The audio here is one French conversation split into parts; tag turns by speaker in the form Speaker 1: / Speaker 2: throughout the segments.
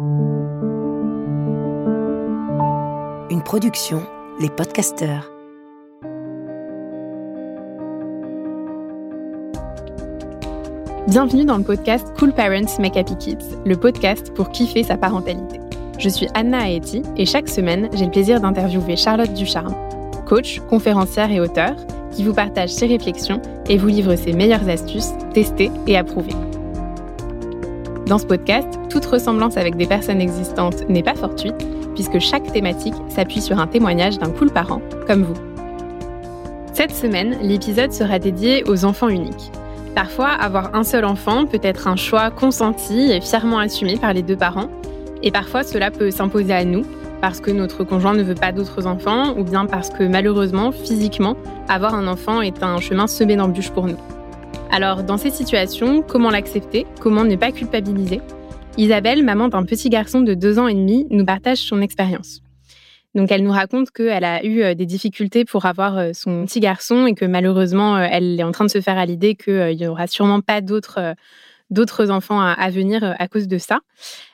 Speaker 1: Une production, les podcasteurs.
Speaker 2: Bienvenue dans le podcast Cool Parents Make Happy Kids, le podcast pour kiffer sa parentalité. Je suis Anna Aeti et chaque semaine, j'ai le plaisir d'interviewer Charlotte Ducharme, coach, conférencière et auteur, qui vous partage ses réflexions et vous livre ses meilleures astuces testées et approuvées. Dans ce podcast, toute ressemblance avec des personnes existantes n'est pas fortuite, puisque chaque thématique s'appuie sur un témoignage d'un cool parent, comme vous. Cette semaine, l'épisode sera dédié aux enfants uniques. Parfois, avoir un seul enfant peut être un choix consenti et fièrement assumé par les deux parents, et parfois cela peut s'imposer à nous parce que notre conjoint ne veut pas d'autres enfants, ou bien parce que malheureusement, physiquement, avoir un enfant est un chemin semé d'embûches pour nous. Alors, dans ces situations, comment l'accepter Comment ne pas culpabiliser? Isabelle, maman d'un petit garçon de deux ans et demi, nous partage son expérience. Donc, elle nous raconte qu'elle a eu euh, des difficultés pour avoir euh, son petit garçon et que malheureusement, euh, elle est en train de se faire à l'idée qu'il n'y aura sûrement pas d'autres d'autres enfants à, venir à cause de ça,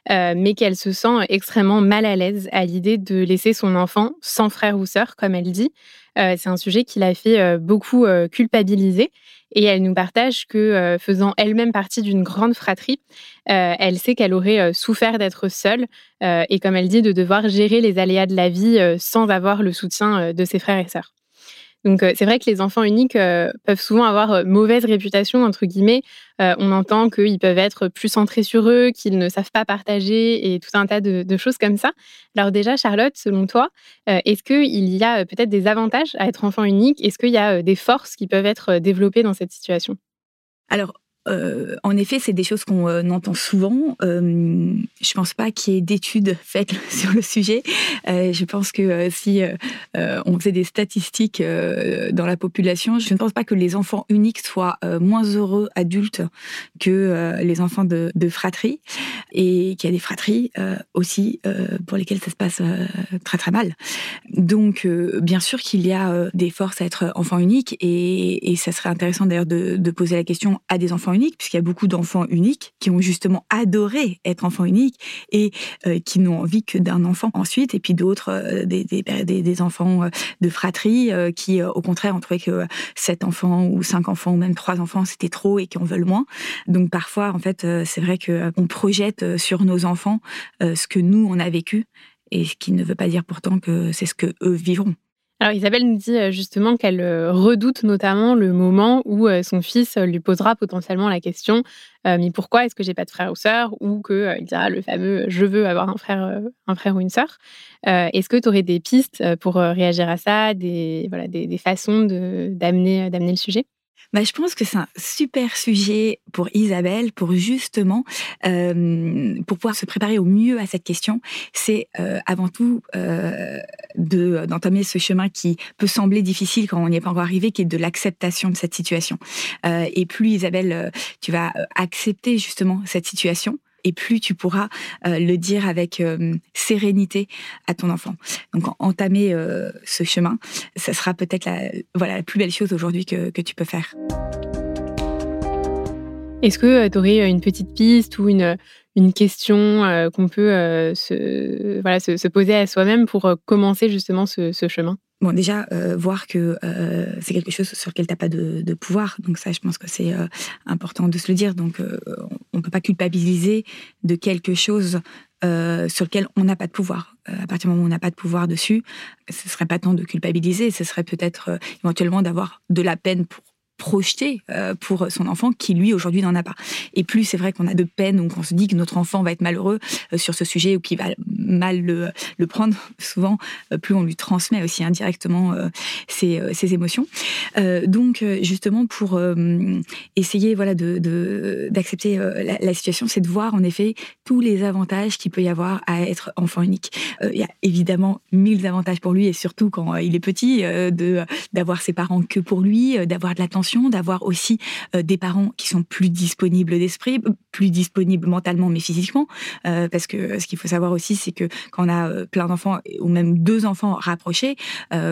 Speaker 2: mais qu'elle se sent extrêmement mal à l'aise à l'idée de laisser son enfant sans frère ou sœur, comme elle dit. c'est un sujet qui l'a fait beaucoup culpabiliser et elle nous partage que, euh, faisant elle-même partie d'une grande fratrie, euh, elle sait qu'elle aurait euh, souffert d'être seule et, comme elle dit, de devoir gérer les aléas de la vie sans avoir le soutien de ses frères et sœurs. Donc euh, c'est vrai que les enfants uniques euh, peuvent souvent avoir euh, mauvaise réputation, entre guillemets. on entend qu'ils peuvent être plus centrés sur eux, qu'ils ne savent pas partager et tout un tas de, choses comme ça. Alors déjà, Charlotte, selon toi, est-ce qu'il y a peut-être des avantages à être enfant unique? Est-ce qu'il y a des forces qui peuvent être développées dans cette situation?
Speaker 3: Euh, en effet, c'est des choses qu'on euh, entend souvent. Euh, je pense pas qu'il y ait d'études faites sur le sujet. Euh, je pense que si on faisait des statistiques dans la population, je ne pense pas que les enfants uniques soient moins heureux adultes que les enfants de, de fratrie, et qu'il y a des fratries aussi pour lesquelles ça se passe très très mal. Donc, bien sûr qu'il y a des forces à être enfant unique, et, ça serait intéressant d'ailleurs de, de poser la question à des enfants puisqu'il y a beaucoup d'enfants uniques qui ont justement adoré être enfants uniques et euh, qui n'ont envie que d'un enfant ensuite, et puis d'autres, euh, des, des, des, enfants euh, de fratrie qui, au contraire, ont trouvé que sept enfants ou cinq enfants ou même trois enfants, c'était trop et qui en veulent moins. Donc parfois, en fait, c'est vrai qu'on projette sur nos enfants ce que nous, on a vécu, et ce qui ne veut pas dire pourtant que c'est ce que eux vivront.
Speaker 2: Alors Isabelle nous dit euh, justement qu'elle euh, redoute notamment le moment où euh, son fils lui posera potentiellement la question mais pourquoi est-ce que j'ai pas de frère ou sœur? ou qu'il dira le fameux je veux avoir un frère un frère ou une sœur. est-ce que tu aurais des pistes pour réagir à ça, des voilà des, des façons d'amener d'amener le sujet?
Speaker 3: Bah, je pense que c'est un super sujet pour Isabelle, pour justement, euh, pour pouvoir se préparer au mieux à cette question. C'est euh, avant tout euh, d'entamer ce chemin qui peut sembler difficile quand on n'y est pas encore arrivé, qui est de l'acceptation de cette situation. Euh, et plus Isabelle, tu vas accepter justement cette situation, et plus tu pourras euh, le dire avec euh, sérénité à ton enfant. Donc entamer euh, ce chemin, ça sera peut-être la, voilà, la plus belle chose aujourd'hui que, que tu peux faire.
Speaker 2: Est-ce que tu aurais une petite piste ou une, une question qu'on peut se, voilà, se, se, poser à soi-même pour commencer justement ce chemin?
Speaker 3: Bon, déjà, euh, voir que euh, c'est quelque chose sur lequel tu n'as pas de, pouvoir. Donc ça, je pense que c'est euh, important de se le dire. Donc on ne peut pas culpabiliser de quelque chose sur lequel on n'a pas de pouvoir. à partir du moment où on n'a pas de pouvoir dessus, ce serait pas tant de culpabiliser, ce serait peut-être éventuellement d'avoir de la peine pour projeté euh, pour son enfant qui lui aujourd'hui n'en a pas. Et plus c'est vrai qu'on a de peine ou qu'on se dit que notre enfant va être malheureux euh, sur ce sujet ou qu'il va mal le, prendre, souvent euh, plus on lui transmet aussi indirectement ses, ses, émotions. donc justement pour essayer voilà de d'accepter la, la, situation, c'est de voir en effet tous les avantages qu'il peut y avoir à être enfant unique. Il y a évidemment mille avantages pour lui et surtout quand il est petit de d'avoir ses parents que pour lui, d'avoir de l'attention d'avoir aussi euh, des parents qui sont plus disponibles d'esprit, plus disponibles mentalement mais physiquement, euh, parce que ce qu'il faut savoir aussi, c'est que quand on a euh, plein d'enfants ou même deux enfants rapprochés,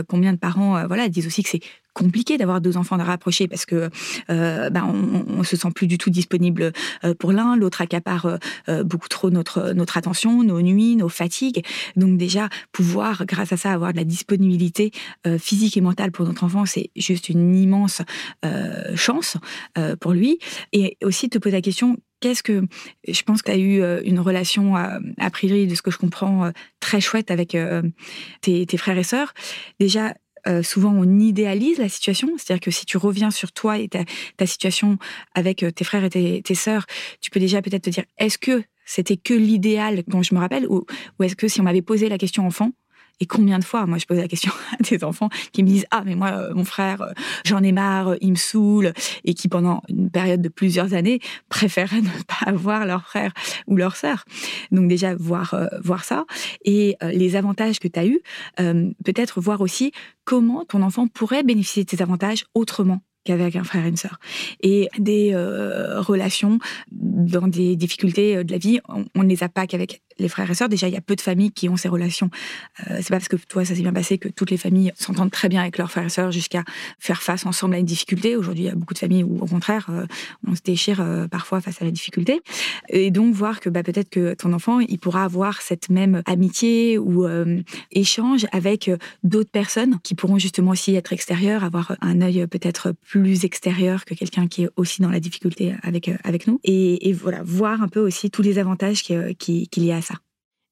Speaker 3: combien de parents voilà disent aussi que c'est compliqué d'avoir deux enfants rapprochés parce que ben, on, on, se sent plus du tout disponible pour l'un, l'autre accapare beaucoup trop notre notre attention, nos nuits, nos fatigues. Donc déjà pouvoir, grâce à ça, avoir de la disponibilité physique et mentale pour notre enfant, c'est juste une immense chance pour lui. Et aussi te poser la question Qu'est-ce que je pense que tu as eu euh, une relation a, priori de ce que je comprends euh, très chouette avec euh, tes, frères et sœurs. Déjà, souvent on idéalise la situation, c'est-à-dire que si tu reviens sur toi et ta, situation avec tes frères et tes, tes sœurs, tu peux déjà peut-être te dire est-ce que c'était que l'idéal dont je me rappelle ou est-ce que si on m'avait posé la question enfant, et combien de fois, moi, je pose la question à des enfants qui me disent Ah, mais moi, euh, mon frère, euh, j'en ai marre, euh, il me saoule, et qui, pendant une période de plusieurs années, préféraient ne pas avoir leur frère ou leur sœur. Donc, déjà, voir, voir ça. Et les avantages que tu as eus, peut-être voir aussi comment ton enfant pourrait bénéficier de ces avantages autrement qu'avec un frère et une sœur. Et des relations dans des difficultés de la vie, on ne les a pas qu'avec les frères et sœurs. Déjà, il y a peu de familles qui ont ces relations. Euh, c'est pas parce que toi, ça s'est bien passé que toutes les familles s'entendent très bien avec leurs frères et sœurs jusqu'à faire face ensemble à une difficulté. Aujourd'hui, il y a beaucoup de familles où, au contraire, euh, on se déchire euh, parfois face à la difficulté. Et donc, voir que bah, peut-être que ton enfant, il pourra avoir cette même amitié ou échange avec d'autres personnes qui pourront justement aussi être extérieures, avoir un œil peut-être plus extérieur que quelqu'un qui est aussi dans la difficulté avec, avec nous. Et, voilà, voir un peu aussi tous les avantages qu'il qui, qui y a à ça.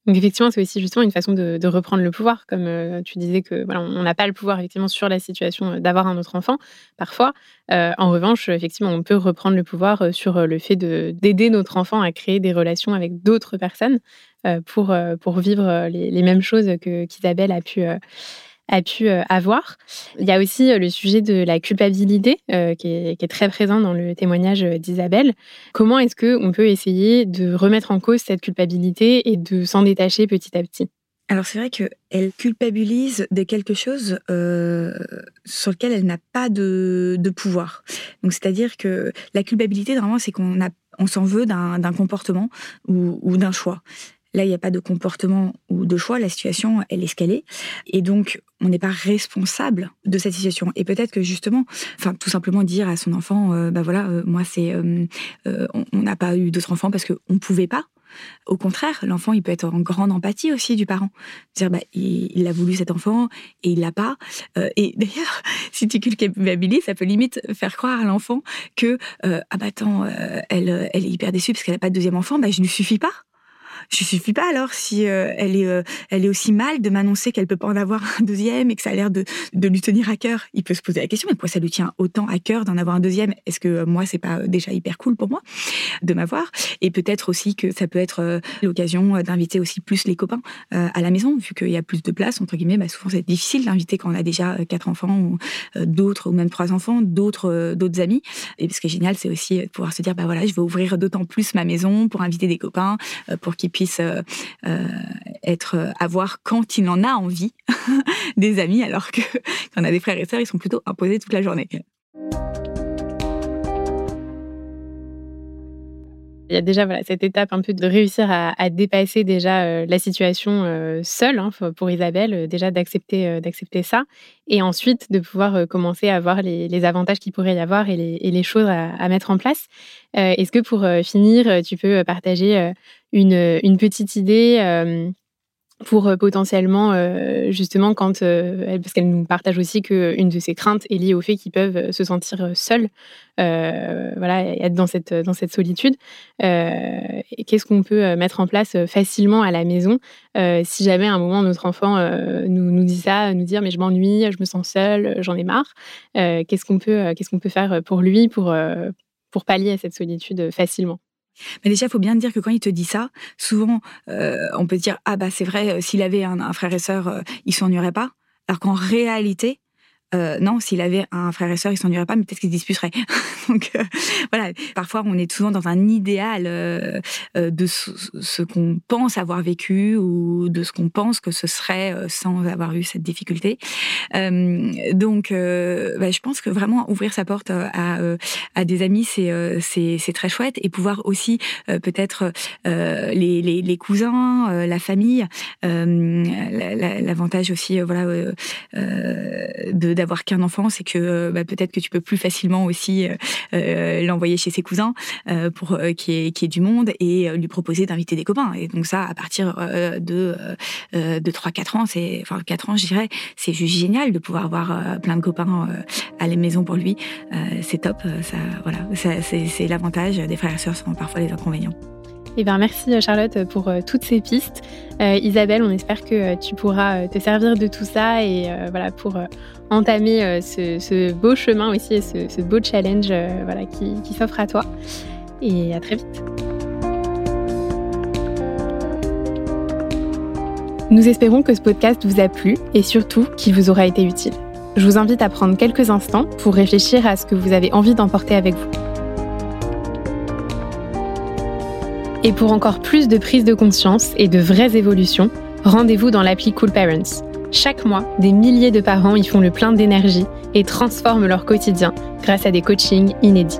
Speaker 2: Donc effectivement, c'est aussi justement une façon de, reprendre le pouvoir, comme euh, tu disais que voilà, on n'a pas le pouvoir effectivement sur la situation euh, d'avoir un autre enfant parfois. Euh, en revanche, effectivement, on peut reprendre le pouvoir sur le fait d'aider notre enfant à créer des relations avec d'autres personnes pour vivre les, les mêmes choses que qu'Isabelle a pu a pu euh, avoir. Il y a aussi euh, le sujet de la culpabilité euh, qui, est, très présent dans le témoignage d'Isabelle. Comment est-ce qu'on peut essayer de remettre en cause cette culpabilité et de s'en détacher petit à petit?
Speaker 3: Alors c'est vrai qu'elle culpabilise de quelque chose sur lequel elle n'a pas de, pouvoir. Donc c'est-à-dire que la culpabilité, normalement, c'est qu'on on s'en veut d'un comportement ou, ou d'un choix. Là, il n'y a pas de comportement ou de choix. La situation, elle est escalée. Et donc, on n'est pas responsable de cette situation. Et peut-être que justement, enfin, tout simplement dire à son enfant, euh, bah voilà, euh, moi, c'est, euh, on n'a pas eu d'autres enfants parce qu'on ne pouvait pas. Au contraire, l'enfant, il peut être en grande empathie aussi du parent. Dire, bah, il, a voulu cet enfant et il l'a pas. et d'ailleurs, si tu culpabilises, ça peut limite faire croire à l'enfant que, ah bah attends, elle, elle est hyper déçue parce qu'elle n'a pas de deuxième enfant, bah je ne suffis pas je suffis pas alors si euh, elle est euh, elle est aussi mal de m'annoncer qu'elle peut pas en avoir un deuxième et que ça a l'air de, de lui tenir à cœur. Il peut se poser la question mais pourquoi ça lui tient autant à cœur d'en avoir un deuxième? Est-ce que euh, moi c'est pas déjà hyper cool pour moi de m'avoir? Et peut-être aussi que ça peut être l'occasion d'inviter aussi plus les copains à la maison vu qu'il y a plus de place entre guillemets. Bah, souvent c'est difficile d'inviter quand on a déjà quatre enfants ou d'autres ou même trois enfants, d'autres d'autres amis. Et ce qui est génial c'est aussi de pouvoir se dire bah voilà je vais ouvrir d'autant plus ma maison pour inviter des copains pour qu'ils puisse euh, euh, être euh, avoir quand il en a envie des amis, alors que quand on a des frères et sœurs, ils sont plutôt imposés toute la journée.
Speaker 2: Il y a déjà voilà, cette étape un peu de réussir à, dépasser déjà la situation seule hein, pour Isabelle, déjà d'accepter d'accepter ça, et ensuite de pouvoir commencer à voir les, avantages qu'il pourrait y avoir et les, choses à, mettre en place. Est-ce que pour finir, tu peux partager une petite idée pour euh, potentiellement euh, justement quand euh, parce qu'elle nous partage aussi qu'une de ses craintes est liée au fait qu'ils peuvent se sentir seuls voilà être dans cette dans cette solitude. Qu'est-ce qu'on peut mettre en place facilement à la maison si jamais à un moment notre enfant nous, nous dit ça nous dire mais je m'ennuie je me sens seule j'en ai marre qu'est-ce qu'on peut peut faire pour lui pour pour pallier à cette solitude facilement?
Speaker 3: Mais déjà, il faut bien dire que quand il te dit ça, souvent, euh, on peut dire ah bah c'est vrai, euh, s'il avait un, frère et sœur, euh, il s'ennuierait pas. Alors qu'en réalité, euh, non, s'il avait un frère et sœur, il s'ennuierait pas, mais peut-être qu'il se disputerait. Donc euh, voilà, parfois on est souvent dans un idéal euh, de ce, qu'on pense avoir vécu ou de ce qu'on pense que ce serait sans avoir eu cette difficulté. donc bah, je pense que vraiment ouvrir sa porte à, à des amis, c'est c'est très chouette et pouvoir aussi peut-être les, les, les, cousins, la famille, l'avantage aussi voilà de d'avoir qu'un enfant, c'est que bah, peut-être que tu peux plus facilement aussi l'envoyer chez ses cousins pour qu'il y, ait du monde et lui proposer d'inviter des copains. Et donc ça, à partir de de 3-4 ans, c'est enfin 4 ans, je dirais, c'est juste génial de pouvoir avoir plein de copains à la maison pour lui. c'est top. Ça, voilà, c'est l'avantage. Des frères et sœurs sont parfois les inconvénients.
Speaker 2: Eh merci euh, Charlotte pour euh, toutes ces pistes. Euh, Isabelle, on espère que tu pourras te servir de tout ça et voilà pour entamer ce, beau chemin aussi et ce, beau challenge voilà, qui, qui s'offre à toi. Et à très vite. Nous espérons que ce podcast vous a plu et surtout qu'il vous aura été utile. Je vous invite à prendre quelques instants pour réfléchir à ce que vous avez envie d'emporter avec vous. Et pour encore plus de prise de conscience et de vraies évolutions, rendez-vous dans l'appli Cool Parents. Chaque mois, des milliers de parents y font le plein d'énergie et transforment leur quotidien grâce à des coachings inédits.